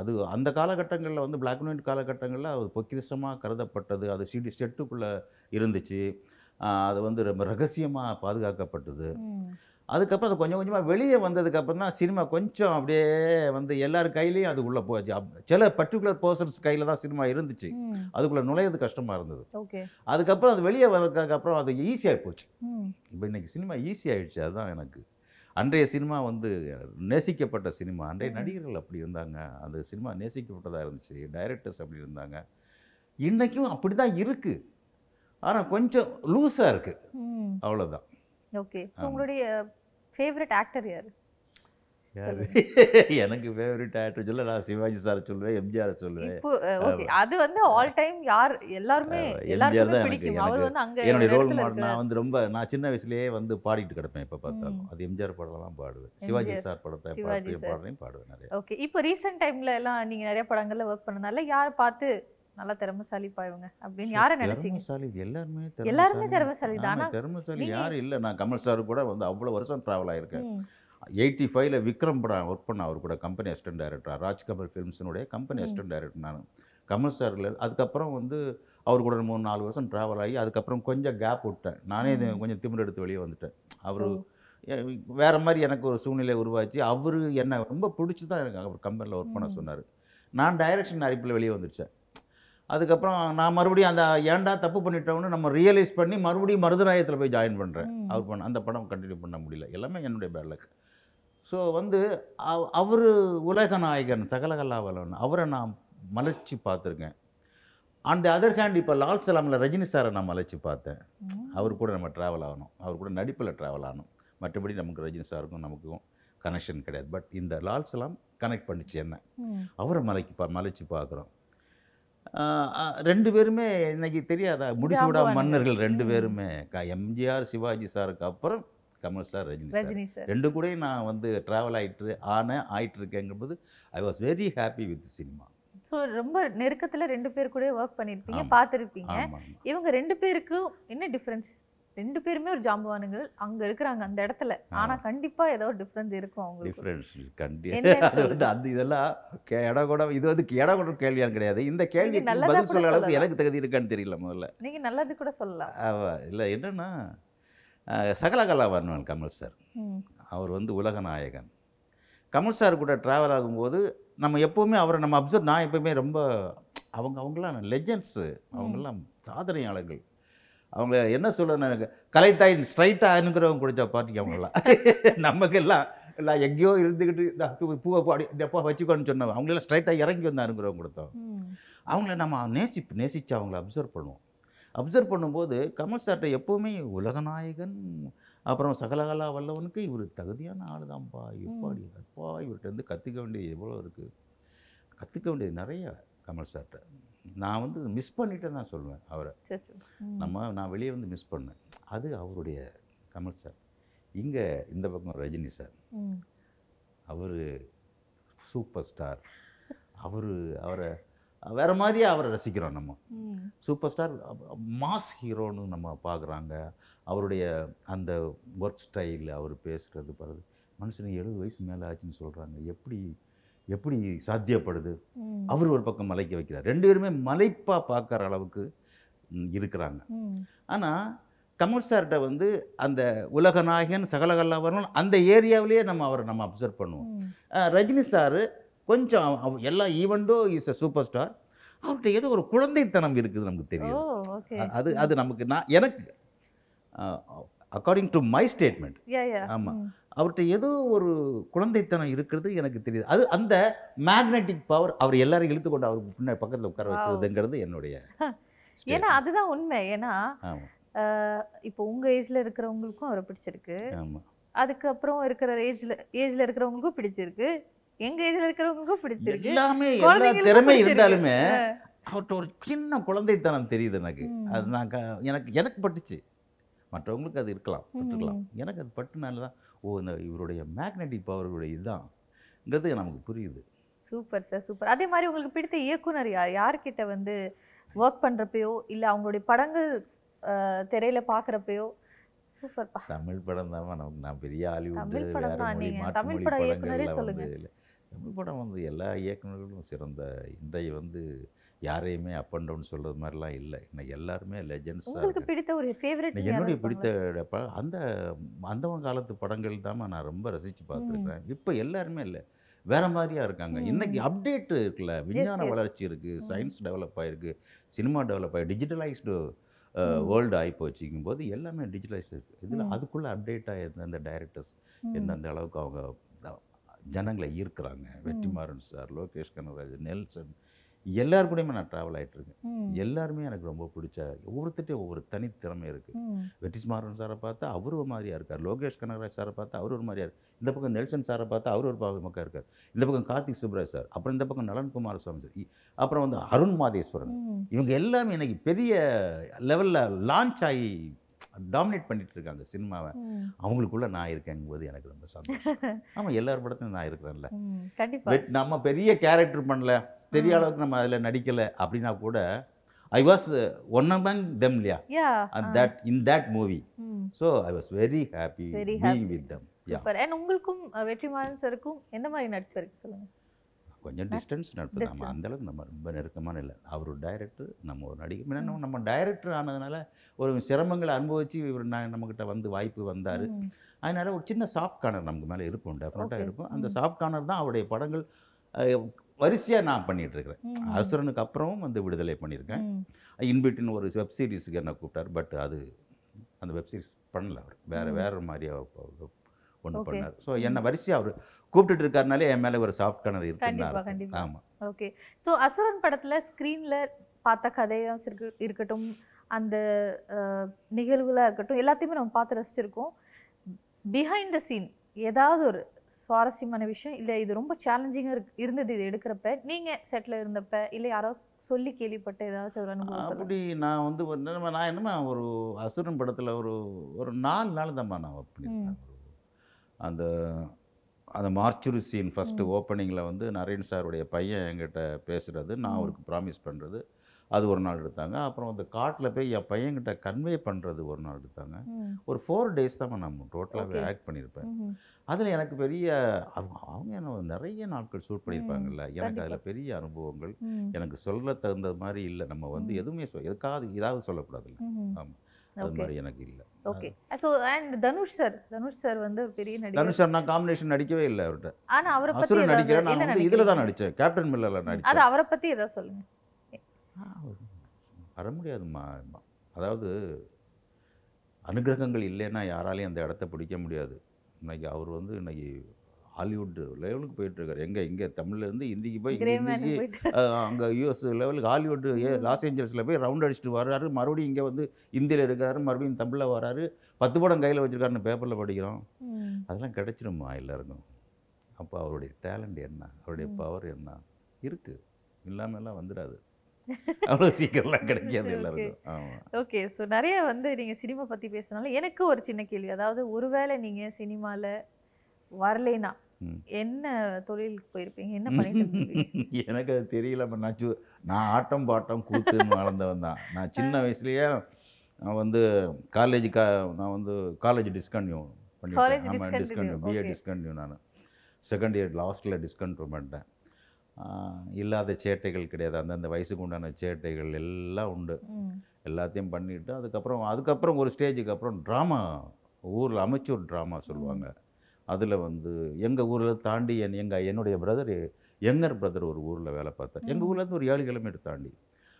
அது அந்த காலகட்டங்களில் வந்து பிளாக் அண்ட் ஒயிட் காலகட்டங்களில் அது பொக்கிஷமாக கருதப்பட்டது. அது சிடி செட்டுக்குள்ளே இருந்துச்சு. அது வந்து ரொம்ப ரகசியமாக பாதுகாக்கப்பட்டது. அதுக்கப்புறம் அது கொஞ்சம் கொஞ்சமாக வெளியே வந்ததுக்கப்புறம் தான் சினிமா கொஞ்சம் அப்படியே வந்து எல்லார் கையிலையும் அது உள்ளே போச்சு. சில பர்டிகுலர் பர்சன்ஸ் கையில் தான் சினிமா இருந்துச்சு. அதுக்குள்ளே நுழையிறது கஷ்டமாக இருந்தது. அதுக்கப்புறம் அது வெளியே வந்ததுக்கப்புறம் அது ஈஸியாக போச்சு. இப்போ இன்னைக்கு சினிமா ஈஸி ஆயிடுச்சு. அதுதான் எனக்கு. அன்றைய சினிமா வந்து நேசிக்கப்பட்ட சினிமா. அன்றைய. நடிகர்கள் அப்படி இருந்தாங்க. அந்த சினிமா நேசிக்கப்பட்டதாக இருந்துச்சு. டைரக்டர்ஸ் அப்படி இருந்தாங்க. இன்றைக்கும் அப்படி தான் இருக்குது ஆனால் கொஞ்சம் லூஸாக இருக்குது. அவ்வளோதான் ஓகே. ஸோ. உங்களுடைய ஃபேவரட் ஆக்டர் யாரு? யாரு? எனக்கு ஃபேவரட் ஆக்டர் சொல்ல நான் சிவாஜி சார் சொல்லுவேன் எம்ஜிஆர் சொல்லுவேன். இப்போ ஓகே அது வந்து ஆல் டைம் யார் எல்லாருமே எம்ஜிஆர் தான் எனக்கு- எனக்கு வந்து அங்க என்னுடைய ரோல் மாடல் நான். வந்து ரொம்ப நான் சின்ன வயசுலயே வந்து பாடிட்டு கிடப்பேன் எப்போ பார்த்தாலும். அது எம்ஜிஆர் படம் தான் பாடுவேன். சிவாஜி சார் படத்தை. பாடுறேன் பாடுவேன் நிறைய. ஓகே இப்போ ரீசெண்ட் டைம்ல எல்லாம் நீங்க நிறைய படங்கள்ல ஒர்க் பண்ணனால யார் பார்த்து நல்லா திறமைசாலிப்பா இவங்க அப்படின்னு யாரை நினைச்சீங்க? திறமைசாலி எல்லாருமே எல்லாருமே திறமைசாலி. தான். ஆனா திறமைசாலி யாரும் இல்லை. நான் கமல் சார் கூட வந்து அவ்வளோ வருஷம் ட்ராவல் ஆயிருக்கேன். எயிட்டி ஃபைவ்ல விக்ரம் படம் ஒர்க் பண்ண அவர் கூட company assistant director Raj Kamal ஃபிலிம்ஸினுடைய company. Assistant director நான். கமல் சார்ல அதுக்கப்புறம் வந்து அவர் கூட மூணு நாலு வருஷம் ட்ராவல் ஆகி அதுக்கப்புறம் கொஞ்சம் கேப் விட்டேன். நானே இது. கொஞ்சம் திமிர் எடுத்து வெளியே வந்துட்டேன். அவர். வேற மாதிரி எனக்கு ஒரு சூழ்நிலை உருவாச்சு. அவர் என்ன ரொம்ப பிடிச்சி தான் எனக்கு அவர் கம்பெனியில் ஒர்க் பண்ண. சொன்னார். நான் டைரக்ஷன் அரிப்பில் வெளியே வந்துடுச்சேன் அதுக்கப்புறம் நான் மறுபடியும் அந்த ஏன்டா தப்பு பண்ணிட்டோம்னு நம்ம ரியலைஸ் பண்ணி மறுபடியும் மருதநாயகத்தில் போய் ஜாயின் பண்ணுறேன். அவர் பண்ண அந்த படம் கண்டினியூ பண்ண முடியல. எல்லாமே என்னுடைய பேட் லக் ஸோ வந்து அவர் உலக நாயகன் சகலகலாவலன் அவரை நான் மலைச்சு பார்த்துருக்கேன். அந்த அதர் ஹேண்ட் இப்போ லால் சலாமில் ரஜினி சாரை நான் மலைச்சு பார்த்தேன். அவர் கூட நம்ம ட்ராவல் ஆகணும் அவர் கூட நடிப்பில் ட்ராவல் ஆகணும் மற்றபடி நமக்கு ரஜினி சாருக்கும் நமக்கும் கனெக்ஷன் கிடையாது. பட் இந்த லால் சலாம் கனெக்ட் பண்ணிச்சு என்ன. அவரை மலைக்கு பா மலைச்சு பார்க்குறோம். ரெண்டு பேருமே இன்னைக்கு தெரியாதா? முடிசூடா. மன்னர்கள் ரெண்டு. பேருமே. எம்ஜிஆர் சிவாஜி சாருக்கு அப்புறம் கமல் சார் ரஜினி சார். ரெண்டு கூடயும் நான் வந்து ட்ராவல் ஆயிட்டு ஆனேன் ஆயிட்டு இருக்கேங்கும்போது I was very happy with cinema so ரொம்ப நெருக்கத்துல ரெண்டு பேர் கூட ஒர்க் பண்ணிருப்பீங்க ஆமா. பார்த்துருப்பீங்க. இவங்க ரெண்டு பேருக்கும் என்ன டிஃபரன்ஸ் ரெண்டு பேருமே ஒரு ஜாம்பவானுங்கள் அங்க இருக்கிறாங்க அந்த இடத்துல. ஆனா கண்டிப்பா ஏதோ டிஃபரன்ஸ் இருக்கும் அவங்களுக்கு. டிஃப்ரென்ஸ் கண்டி என்னன்னு அது வந்து சொல்லுங்க. அந்த இதெல்லாம் இடம் கூட இது வந்து இடம் கூட கேள்வியாக கிடையாது. இந்த நல்லதா பதில் சொல்ல அளவுக்கு. எனக்கு தகுதி இருக்கான்னு தெரியல முதல்ல. நீங்க நல்லது கூட சொல்லலாம். இல்லை என்னன்னா அஹ், சகலகலா வர்ணன் கமல் சார். அவர் வந்து உலக நாயகன். கமல் சார் கூட ட்ராவல் ஆகும்போது நம்ம எப்போவுமே அவரை நம்ம அப்சர்வ் நான் எப்பவுமே ரொம்ப அவங்க அவங்களாம் லெஜண்ட்ஸு அவங்கெல்லாம் சாதனையாளர்கள். அவங்க என்ன சொல்ல கலைத்தாய் ஸ்ட்ரைட்டாக அனுக்கிறவங்க குடிச்ச பார்ட்டிக்கு அவங்கெல்லாம் நமக்கெல்லாம் எல்லாம் எங்கேயோ இருந்துக்கிட்டு இந்த பூவை பாடி இந்த பூவை வச்சுக்கோன்னு சொன்னவங்க அவங்களெல்லாம் ஸ்ட்ரைட்டாக இறங்கி வந்து அனுக்கிறவங்க கொடுத்தோம். அவங்கள நம்ம நேசி நேசித்து அவங்கள அப்சர்வ் பண்ணுவோம். அப்சர்வ் பண்ணும்போது கமல் சார்ட்ட எப்போவுமே உலகநாயகன் அப்புறம் சகலகலா வல்லவனுக்கு இவர் தகுதியான ஆள் தான்ப்பா எப்பாடி அப்பா இவர்கிட்ட இருந்து கற்றுக்க வேண்டியது எவ்வளோ இருக்குது கற்றுக்க வேண்டியது நிறைய கமல் சார்கிட்ட நான் வந்து மிஸ் பண்ணிட்டேன்னு நான் சொல்லுவேன் அவரை. நம்ம நான் வெளியே வந்து மிஸ் பண்ணேன். அது அவருடைய கமல் சார் இங்கே இந்த பக்கம் ரஜினி சார். அவர் சூப்பர் ஸ்டார் அவர் அவரை வேறு மாதிரியே அவரை ரசிக்கிறோம் நம்ம. சூப்பர் ஸ்டார் மாஸ் ஹீரோன்னு நம்ம பார்க்குறாங்க. அவருடைய அந்த ஒர்க் ஸ்டைல் அவர் பேசுகிறது படுறது மனுஷனுக்கு எழுபது வயசு மேலே ஆச்சுன்னு சொல்கிறாங்க எப்படி எப்படி சாத்தியப்படுது. அவர் ஒரு பக்கம் மலைக்க வைக்கிறார். ரெண்டு பேருமே மலைப்பாக பார்க்குற அளவுக்கு இருக்கிறாங்க. ஆனால் கமல் சார்கிட்ட வந்து அந்த உலகநாயகன் சகலகல்லாவரன் அந்த ஏரியாவிலேயே நம்ம அவரை நம்ம அப்சர்வ் பண்ணுவோம். ரஜினி சார் கொஞ்சம் அவ- அவ- எல்லா ஈவெண்டோ இஸ் அ சூப்பர் ஸ்டார் அவர்கிட்ட ஏதோ ஒரு குழந்தைத்தனம் இருக்குது நமக்கு தெரியும். அது அது நமக்கு நான் எனக்கு according to my statement yeah yeah ஆமா. ம். அவர்கிட்ட ஏதோ ஒரு குழந்தைத்தனம் இருக்கிறது எனக்கு தெரியுது. அது அந்த மேக்னெட்டிக் பவர் அவர் எல்லாரும் இழுத்து கொண்டு அவர் பின்ன பக்கத்தில் உட்கார. வச்சுருதுங்கிறது என்னுடைய ஏன்னா அதுதான் உண்மை. ஏன்னா ஆமாம் இப்போ உங்க ஏஜ்ல இருக்கிறவங்களுக்கும் அவரை பிடிச்சிருக்கு. ஆமாம் அதுக்கப்புறம் இருக்கிற ஏஜ்ல ஏஜ்ல இருக்கிறவங்களுக்கும் பிடிச்சிருக்கு. எங்க ஏஜ்ல இருக்கிறவங்களுக்கும் பிடிச்சிருக்கு. எல்லாமே எல்லா திறமை. இருந்தாலுமே அவர்கிட்ட ஒரு சின்ன குழந்தைத்தனம் தெரியுது எனக்கு. அது நான் எனக்கு எனக்கு பட்டுச்சு. மற்றவங்களுக்கு அது இருக்கலாம் பட்டுக்கலாம் ம். எனக்கு அது பட்டுனால தான் ஓ இந்த இவருடைய மேக்னெட்டிக் பவருடைய இதுதான்ங்கிறது நமக்கு புரியுது. Super sir super. அதே மாதிரி உங்களுக்கு பிடித்த இயக்குனர் யார்? யார்கிட்ட வந்து ஒர்க் பண்றப்பயோ இல்ல அவங்களுடைய படங்கள் திரையில பாக்குறப்பயோ? சூப்பர்ப்பா தமிழ் படம் தான் நமக்கு நான் பெரிய ஹாலிவுட் தமிழ் படம் இயக்குனரே எல்லாம் சொல்லுங்க. வந்து இல்லை. தமிழ் படம் வந்து எல்லா இயக்குனர்களும் சிறந்த இன்றைய வந்து யாரையுமே அப் அண்ட் டவுன் சொல்கிறது மாதிரிலாம் இல்லை. இன்னைக்கு எல்லாருமே லெஜெண்ட்ஸாக உங்களுக்கு பிடித்த ஒரு ஃபேவரட் எனக்கு என்னுடைய பிடித்த அந்த அந்தவன் காலத்து படங்கள் தான் நான் ரொம்ப ரசித்து பார்த்துருக்குறேன். இப்போ எல்லாருமே இல்லை. வேற மாதிரியா இருக்காங்க. ம். இன்னைக்கு அப்டேட் இருக்குல்ல. விஞ்ஞான. வளர்ச்சி இருக்கு. ம். சயின்ஸ் டெவலப் ஆயிருக்கு. சினிமா டெவலப் ஆகி டிஜிட்டலைஸ்டு. வேர்ல்டு ஆகி போச்சுக்கும் போது எல்லாமே டிஜிட்டலைஸ்டு இருக்கு. இதில். அதுக்குள்ள அப்டேட் ஆகிருந்த அந்த டைரக்டர்ஸ் எந்தெந்த அளவுக்கு அவங்க ஜனங்களை ஈர்க்கிறாங்க? வெற்றிமாறன் சார் லோகேஷ் கனகராஜ் நெல்சன் எல்லார் கூடயுமே நான் ட்ராவல் ஆகிட்டுருக்கேன். எல்லாருமே எனக்கு ரொம்ப பிடிச்ச ஒவ்வொருத்திட்டையும் ஒவ்வொரு தனித்திறமை இருக்குது. வெற்றிஸ்மாறன் சாரை பார்த்தா அவர் ஒரு மாதிரியா இருக்கார். லோகேஷ் கனகராஜ் சாரை பார்த்தா அவர் ஒரு மாதிரியா இருக்கு இந்த பக்கம் நெல்சன் சாரை பார்த்தா அவர் ஒரு பா- பக்கம் இருக்கார். இந்த பக்கம் கார்த்திக் சுப்ராஜ் சார் அப்புறம் இந்த பக்கம் நலன் குமார் சுவாமி சார் அப்புறம் வந்து அருண் மாதேஸ்வரன். இவங்க எல்லாமே இன்னைக்கு பெரிய லெவலில் லான்ச் ஆகி டாமினேட் பண்ணிட்டு இருக்காங்க சினிமாவை. அவங்களுக்குள்ள நான் இருக்கேங்கும்போது எனக்கு ரொம்ப சந்தோஷம். ஆமாம் எல்லார் படத்துலையும் நான் இருக்கிறேன்ல. நம்ம பெரிய கேரக்டர் பண்ணல. பெரிய அளவுக்கு நம்ம அதில் நடிக்கலை அப்படின்னா கூட I was one among them இல்லையா? And that in that movie. So I was very happy happy. With them super and உங்களுக்கும் அஹ், வெற்றிமாறன் சாருக்கும் எந்த மாதிரி நட்பு இருக்கு சொல்லுங்க? கொஞ்சம் டிஸ்டன்ஸ் நட்பு நம்ம Distance. அந்த அளவுக்கு நம்ம ரொம்ப நெருக்கமான இல்லை. அவர் ஒரு டைரக்டர் நம்ம ஒரு நடிகர். முன்ன நம்ம டைரக்டர் ஆனதுனால ஒரு சிரமங்களை அனுபவிச்சு இவர் நம்மக்கிட்ட வந்து வாய்ப்பு வந்தார். ம். அதனால ஒரு சின்ன சாஃப்ட் கார்னர் நமக்கு மேலே இருக்கும். Okay. இருக்கும். அந்த. சாஃப்ட் கார்னர் தான் அவருடைய படங்கள் வரிசையாக நான் ம். அசுரனுக்கு அப்புறமும் வந்து விடுதலை பண்ணியிருக்கேன் ம். இன்பிட்னு ஒரு வெப் சீரிஸுக்கு என்ன கூப்பிட்டார் பட் அது அந்த வெப் சீரிஸ் பண்ணல அவர் வேற. வேற மாதிரியா ஒன்று. பண்ணார் ஸோ என்னை வரிசையாக அவர் கூப்பிட்டுட்டு இருக்காருனாலே என் மேலே ஒரு சாஃப்ட் கார்னர் கண்டிப்பா, இருக்குன்னு கண்டிப்பா. ஆமாம் ஓகே ஸோ அசுரன் படத்துல ஸ்க்ரீன்ல பார்த்த கதையும் இருக்கு- இருக்கட்டும் அந்த அஹ், நிகழ்வுகளா இருக்கட்டும் எல்லாத்தையுமே நம்ம பார்த்து ரசிச்சிருக்கோம் பிஹைண்ட் த சீன் ஏதாவது ஒரு சுவாரஸ்யமான விஷயம். இல்லை இது ரொம்ப சேலஞ்சிங்காக இருக்கு இருந்தது இது எடுக்கிறப்ப. நீங்க செட்டில் இருந்தப்ப இல்லை யாரோ சொல்லி கேள்விப்பட்ட ஏதாச்சும் ஒரு அனுபவம் அப்படி நான் வந்து நான் என்னமா ஒரு அசுரன் படத்தில் ஒரு ஒரு நாலு நாள் தான்மா நான் ஒரு அந்த அந்த மார்ச்சுரி சீன் ஃபஸ்ட்டு. ஓப்பனிங்கில் வந்து நரேன் சாருடைய பையன் என்கிட்ட பேசுகிறது நான். அவருக்கு ப்ராமிஸ் பண்ணுறது அது ஒரு நாள் எடுத்தாங்க அப்புறம் அந்த காட்டில் போய் என் பையன்கிட்ட கன்வே பண்ணுறது ஒரு நாள் எடுத்தாங்க. ஒரு ஃபோர் டேஸ் தான் நான் டோட்டலாகவே. ஆக்ட் பண்ணியிருப்பேன். அதில் எனக்கு பெரிய அவங்க அவங்க என்ன நிறைய நாட்கள் ஷூட் பண்ணியிருப்பாங்கல்ல எனக்கு. அதில் பெரிய அனுபவங்கள். எனக்கு சொல்ல தகுந்தது மாதிரி இல்லை நம்ம வந்து. எதுவுமே சொல் எதுக்காவது ஏதாவது சொல்லக்கூடாதுல்ல ம்ஹும். ஆமா. அது மாதிரி எனக்கு இல்லை okay so and Dhanush sir Dhanush sir வந்து ஒரு பெரிய நடிகர் தனுஷ் சார் நான் காம்பினேஷன் நடிக்கவே இல்லை அவர்கிட்ட அவரை ஏதாவது நடிக்கிறேன் நான் வந்து இதில் தான் நினைக்கிறீங்க? நடித்தேன் கேப்டன் மில்லரில் அது நடித்தேன் அவரை பத்தி ஏதாவது சொல்லுங்க வர முடியாதும்மா அதாவது அனுகிரகங்கள் இல்லைன்னா யாராலையும் அந்த இடத்த பிடிக்க முடியாது. இன்னைக்கு அவர் வந்து இன்னைக்கு ஹாலிவுட் லெவலுக்கு போயிட்டு இருக்காரு எங்க இங்க தமிழ்ல இருந்து ஹிந்திக்கு போய் அஹ், அங்க யூஎஸ் லெவலுக்கு ஹாலிவுட். லாஸ் ஏஞ்சல்ஸ்ல போய் ரவுண்ட் அடிச்சுட்டு வர்றாரு. மறுபடியும் இங்க வந்து இந்தியில இருக்காரு மறுபடியும் தமிழ்ல வராரு பத்து படம் கையில வச்சிருக்காருன்னு பேப்பர்ல படிக்கிறோம். அதெல்லாம் கிடைச்சிருமா எல்லாருக்கும். அப்போ அவருடைய டேலண்ட் என்ன? அவருடைய. பவர் என்ன? இருக்கு. இல்லாமலாம் வந்துடாது. அவ்வளோ சீக்கிரம்லாம் கிடைக்காது. எல்லாருக்கும். ஓகே ஸோ நிறைய வந்து நீங்க சினிமா பத்தி பேசினாலும் எனக்கு ஒரு சின்ன கேள்வி. அதாவது ஒருவேளை நீங்க சினிமால வரலைனா. என்ன தொழிலுக்கு போயிருப்பீங்க? என்ன பண்ணிட்டு? எனக்கு அது தெரியலம்மா நான் நான் ஆட்டம் பாட்டம் கூத்துன்னு வளர்ந்தவன் தான். நான் சின்ன வயசுலயே நான் வந்து காலேஜ் கா நான் வந்து காலேஜ் College பண்ணிட்டேன் ஆமாம் டிஸ்கன்யூ பிஏ. டிஸ்கன்யூ நான். செகண்ட் இயர் லாஸ்ட்டில் டிஸ்கன்யூ பண்ணிட்டேன். இல்லாத சேட்டைகள் கிடையாது. அந்தந்த வயசுக்கு உண்டான சேட்டைகள் எல்லாம் உண்டு. எல்லாத்தையும் பண்ணிட்டு அதுக்கப்புறம் அதுக்கப்புறம் ஒரு ஸ்டேஜுக்கு அப்புறம் ட்ராமா ஊரில் அமைச்சூர் ட்ராமா சொல்லுவாங்க. அதில் வந்து எங்கள் ஊரில் தாண்டி என் எங்கள் என்னுடைய பிரதர் யங்கர் பிரதர் ஒரு ஊரில் வேலை பார்த்தார். எங்கள். ஊர்லேருந்து ஒரு ஏழு கிலோமீட்டர் தாண்டி.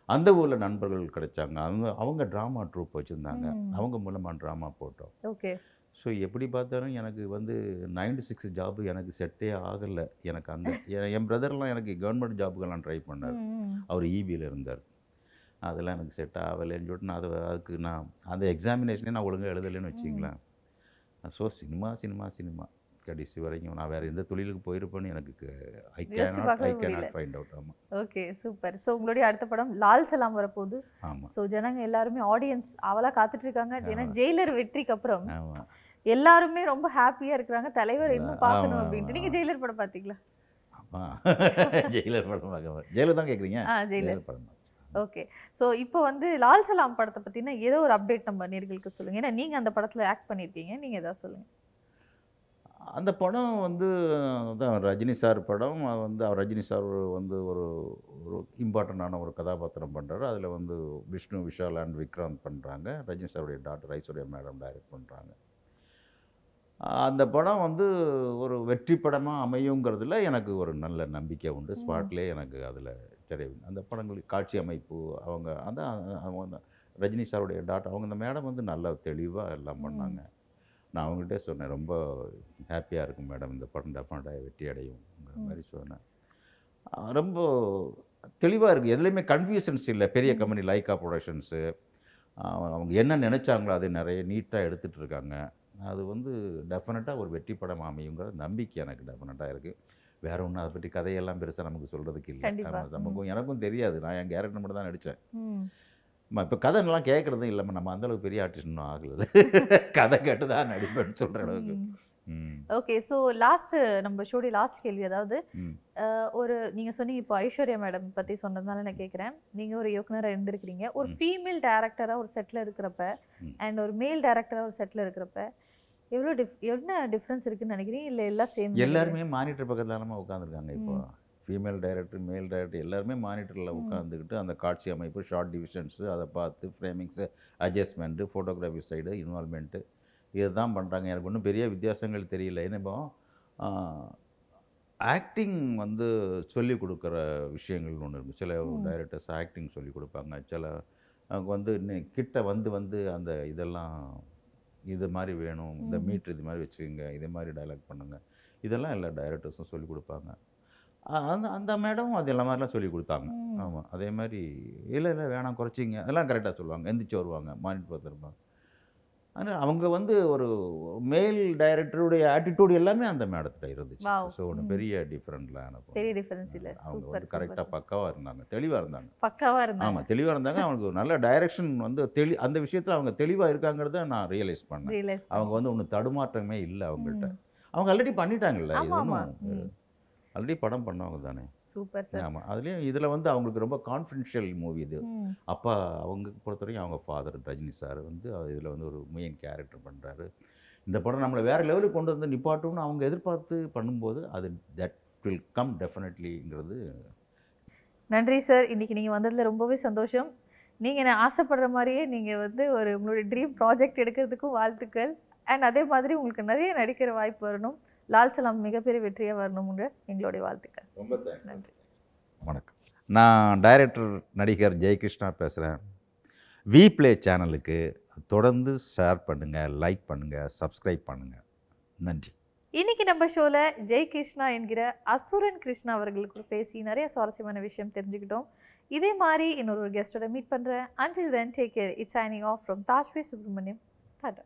அந்த ஊரில் நண்பர்கள் கிடைச்சாங்க. அவங்க அவங்க ட்ராமா ட்ரூப் வச்சுருந்தாங்க. அவங்க மூலமாக ட்ராமா போட்டோம். ஓகே. ஸோ எப்படி பார்த்தாலும் எனக்கு வந்து நைன்டி சிக்ஸ் ஜாபு எனக்கு செட்டே ஆகலை. எனக்கு அங்கே என் பிரதர்லாம் எனக்கு கவர்மெண்ட் ஜாபுக்கெல்லாம் ட்ரை பண்ணார். அவர் ஈபியில் இருந்தார். அதெல்லாம் எனக்கு செட் ஆகலைன்னு சொல்லிட்டு நான் அதை அதுக்கு நான் அந்த எக்ஸாமினேஷனே நான் ஒழுங்காக எழுதலைன்னு வச்சிங்களேன். So cinema cinema cinema. கடைசி வரைக்கும் நான் வேறு எந்த தொழிலுக்கு போயிருப்பேன்னு எனக்கு I cannot I cannot. Find out ஆமாம் ஓகே சூப்பர் ஸோ உங்களுடைய அடுத்த படம் லால் சலாம் வரப்போகுது. ஆமாம் ஸோ ஜனங்க எல்லாருமே ஆடியன்ஸ் அவளா காத்துட்டு இருக்காங்க ஏன்னா. ஜெயிலர் வெற்றிக்கு அப்புறம் எல்லாருமே ரொம்ப ஹாப்பியா இருக்கிறாங்க. தலைவர் இன்னும் பார்க்கணும் அப்படின்ட்டு. நீங்க ஆமா. ஜெயிலர் படம் பாத்தீங்களா? ஆமாம் ஜெயிலர் படம் பார்க்க. ஜெயிலர் தான் கேட்குறீங்க ஆ ஜெயிலர். படம். ஓகே ஸோ இப்போ வந்து லால் சலாம் படத்தை பத்தினா ஏதோ ஒரு அப்டேட் நம்ம நேர்களுக்கு சொல்லுங்க. ஏன்னா நீங்க அந்த படத்துல ஆக்ட் பண்ணிருக்கீங்க. நீங்க ஏதாவது சொல்லுங்க. அந்த படம் வந்து அதான் ரஜினி சார் படம். அது வந்து அவர் ரஜினி சார் வந்து ஒரு ஒரு இம்பார்ட்டண்ட்டான ஒரு கதாபாத்திரம் பண்ணுறாரு அதில் வந்து விஷ்ணு விஷால் அண்ட் விக்ராந்த் பண்ணுறாங்க ரஜினி சாருடைய டாக்டர் ஐஸ்வர்யா மேடம் டைரக்ட் பண்ணுறாங்க அந்த படம் வந்து ஒரு வெற்றி படமாக அமையுங்கிறதுல எனக்கு ஒரு நல்ல நம்பிக்கை உண்டு. ஸ்பாட்லேயே எனக்கு அதில் சரி அந்த படங்களுக்கு காட்சி அமைப்பு அவங்க அதான் அவங்க அந்த ரஜினி சாருடைய டாக்டர் அவங்க அந்த மேடம் வந்து நல்லா தெளிவாக எல்லாம். பண்ணாங்க. நான் அவங்ககிட்ட சொன்னேன் ரொம்ப ஹாப்பியாக இருக்கும் மேடம் இந்த படம் டெஃபினட்டாக வெற்றி அடையுங்கிற ம். மாதிரி சொன்னேன். ரொம்ப தெளிவாக இருக்குது எதுலேயுமே கன்ஃபியூஷன்ஸ் இல்லை. பெரிய கம்பெனி லைக்கா ப்ரொடக்ஷன்ஸு அவங்க என்ன நினச்சாங்களோ அதை நிறைய நீட்டாக எடுத்துகிட்டு இருக்காங்க. அது வந்து டெஃபினட்டாக ஒரு வெற்றி படம் அமையுங்கிற நம்பிக்கை எனக்கு டெஃபினட்டாக இருக்குது வேற ஒன்றும் அதை பற்றி கதையெல்லாம் பெருசாக நமக்கு சொல்கிறதுக்கு இல்லை. நமக்கும் எனக்கும் தெரியாது. நான் என் கேரக்டர் மட்டும் தான் நடித்தேன். இப்போ கதைலாம் கேட்குறதும் இல்லைம்மா. நம்ம அந்தளவுக்கு பெரிய ஆர்டிஸ்ட் இன்னும் ஆகலை கதை கேட்டு தான் நடிப்பேன்னு சொல்கிற அளவுக்கு. ஓகே ஸோ லாஸ்ட் நம்ம ஷோடி லாஸ்ட் கேள்வி. அதாவது ஒரு நீங்க சொன்னீங்க இப்போ ஐஸ்வர்யா மேடம் பத்தி சொன்னதுனால நான் கேட்குறேன். நீங்க ஒரு இயக்குனராக இருந்திருக்கிறீங்க. ஒரு. ஃபீமேல் டேரக்டரா ஒரு செட்ல இருக்கிறப்ப. அண்ட் ஒரு மேல் டேரக்டரா ஒரு செட்ல இருக்கிறப்ப எவ்வளோ டிஃப் என்ன டிஃப்ரென்ஸ் இருக்குன்னு நினைக்கிறீங்க? இல்லை எல்லாம் சேம் எல்லாருமே மானிட்டர் பக்கத்துல உட்காந்துருக்காங்க இப்போ? ஃபீமேல் டைரக்டர் மேல் டைரக்டர் எல்லாருமே மானிட்டரில். உட்காந்துக்கிட்டு அந்த காட்சி அமைப்பு ஷார்ட் டிவிஷன்ஸு அதை பார்த்து framings adjustment photography side involvement இதுதான் பண்ணுறாங்க எனக்கு ஒன்றும் பெரிய வித்தியாசங்கள் தெரியல. ஏன்னா இப்போ ஆக்டிங் வந்து சொல்லிக் கொடுக்குற விஷயங்கள்னு ஒன்று இருக்குது சில. டைரக்டர்ஸ் ஆக்டிங் சொல்லிக் கொடுப்பாங்க. சில அவங்க வந்து இன்னும் கிட்ட வந்து வந்து அந்த இதெல்லாம் இது மாதிரி வேணும். இந்த. மீட்ரு இது மாதிரி வச்சுக்கோங்க. இதே மாதிரி டைலாக் பண்ணுங்க. இதெல்லாம் எல்லா டைரக்டர்ஸும் சொல்லிக் கொடுப்பாங்க. அந்த அந்த மேடமும் அது எல்லா மாதிரிலாம் சொல்லி கொடுத்தாங்க. ஆமாம் அதே மாதிரி இல்லை இல்லை வேணாம் குறைச்சிங்க. அதெல்லாம் கரெக்டாக சொல்லுவாங்க. எந்திரிச்சு வருவாங்க மானிட்டர் பார்த்துருப்பாங்க ஆனால் அவங்க வந்து ஒரு மேல் டைரக்டருடைய ஆட்டிடியூட் எல்லாமே அந்த மேடத்துல இருந்துச்சு. ஸோ ஒன்று. பெரிய டிஃப்ரெண்ட்லாம் எனக்கு பெரிய டிஃபரன்ஸ் இல்லை. அவங்க வந்து கரெக்டாக பக்காவாக இருந்தாங்க. தெளிவாக இருந்தாங்க. பக்காவா இருந்தாங்க. ஆமாம் தெளிவாக இருந்தாங்க. அவங்களுக்கு ஒரு நல்ல டைரக்ஷன் வந்து தெளி அந்த விஷயத்தில் அவங்க தெளிவாக இருக்காங்கிறத நான் ரியலைஸ் பண்ணேன். அவங்க வந்து ஒன்றும் தடுமாற்றமே இல்லை அவங்கள்ட்ட. அவங்க ஆல்ரெடி பண்ணிட்டாங்கல்ல ஆல்ரெடி படம் பண்ணவங்க தானே. சூப்பர் சார் ஆமாம் அதுலேயும் இதில் வந்து அவங்களுக்கு ரொம்ப கான்ஃபிடென்ஷியல் மூவி இது. அப்பா அவங்க பொறுத்தவரைக்கும் அவங்க ஃபாதர் ரஜினி சார் வந்து இதில் வந்து ஒரு மெயின் கேரக்டர் பண்ணுறாரு இந்த படம் நம்மளை வேறு லெவலுக்கு கொண்டு வந்து நிப்பாட்டும்னு அவங்க எதிர்பார்த்து பண்ணும்போது அது தட் வில் கம் டெஃபினெட்லிங்கிறது நன்றி சார் இன்னைக்கு நீங்கள் வந்ததில் ரொம்பவே சந்தோஷம். நீங்கள் நான் ஆசைப்படுற மாதிரியே நீங்கள் வந்து ஒரு உங்களுடைய ட்ரீம் ப்ராஜெக்ட் எடுக்கிறதுக்கும் வாழ்த்துக்கள். அண்ட் அதே மாதிரி உங்களுக்கு நிறைய நடிக்கிற வாய்ப்பு வரணும். லால் சலாம் மிகப்பெரிய வெற்றியாக வரணும்ன்ற எங்களுடைய வாழ்த்துக்கள். ரொம்ப நன்றி. வணக்கம். நான் டைரக்டர் நடிகர் ஜெயகிருஷ்ணா பேசுகிறேன் வி ப்ளே சேனலுக்கு தொடர்ந்து ஷேர் பண்ணுங்கள் லைக் பண்ணுங்கள் சப்ஸ்கிரைப் பண்ணுங்கள் நன்றி. இன்னைக்கு நம்ம ஷோவில் ஜெய் கிருஷ்ணா என்கிற அசுரன் கிருஷ்ணா அவர்களுக்கு பேசி நிறைய சுவாரஸ்யமான விஷயம் தெரிஞ்சுக்கிட்டோம். இதே மாதிரி இன்னொரு கெஸ்ட்டோட மீட் பண்ணுறேன் until then take care it's signing off from Dhashvi Subramaniam tata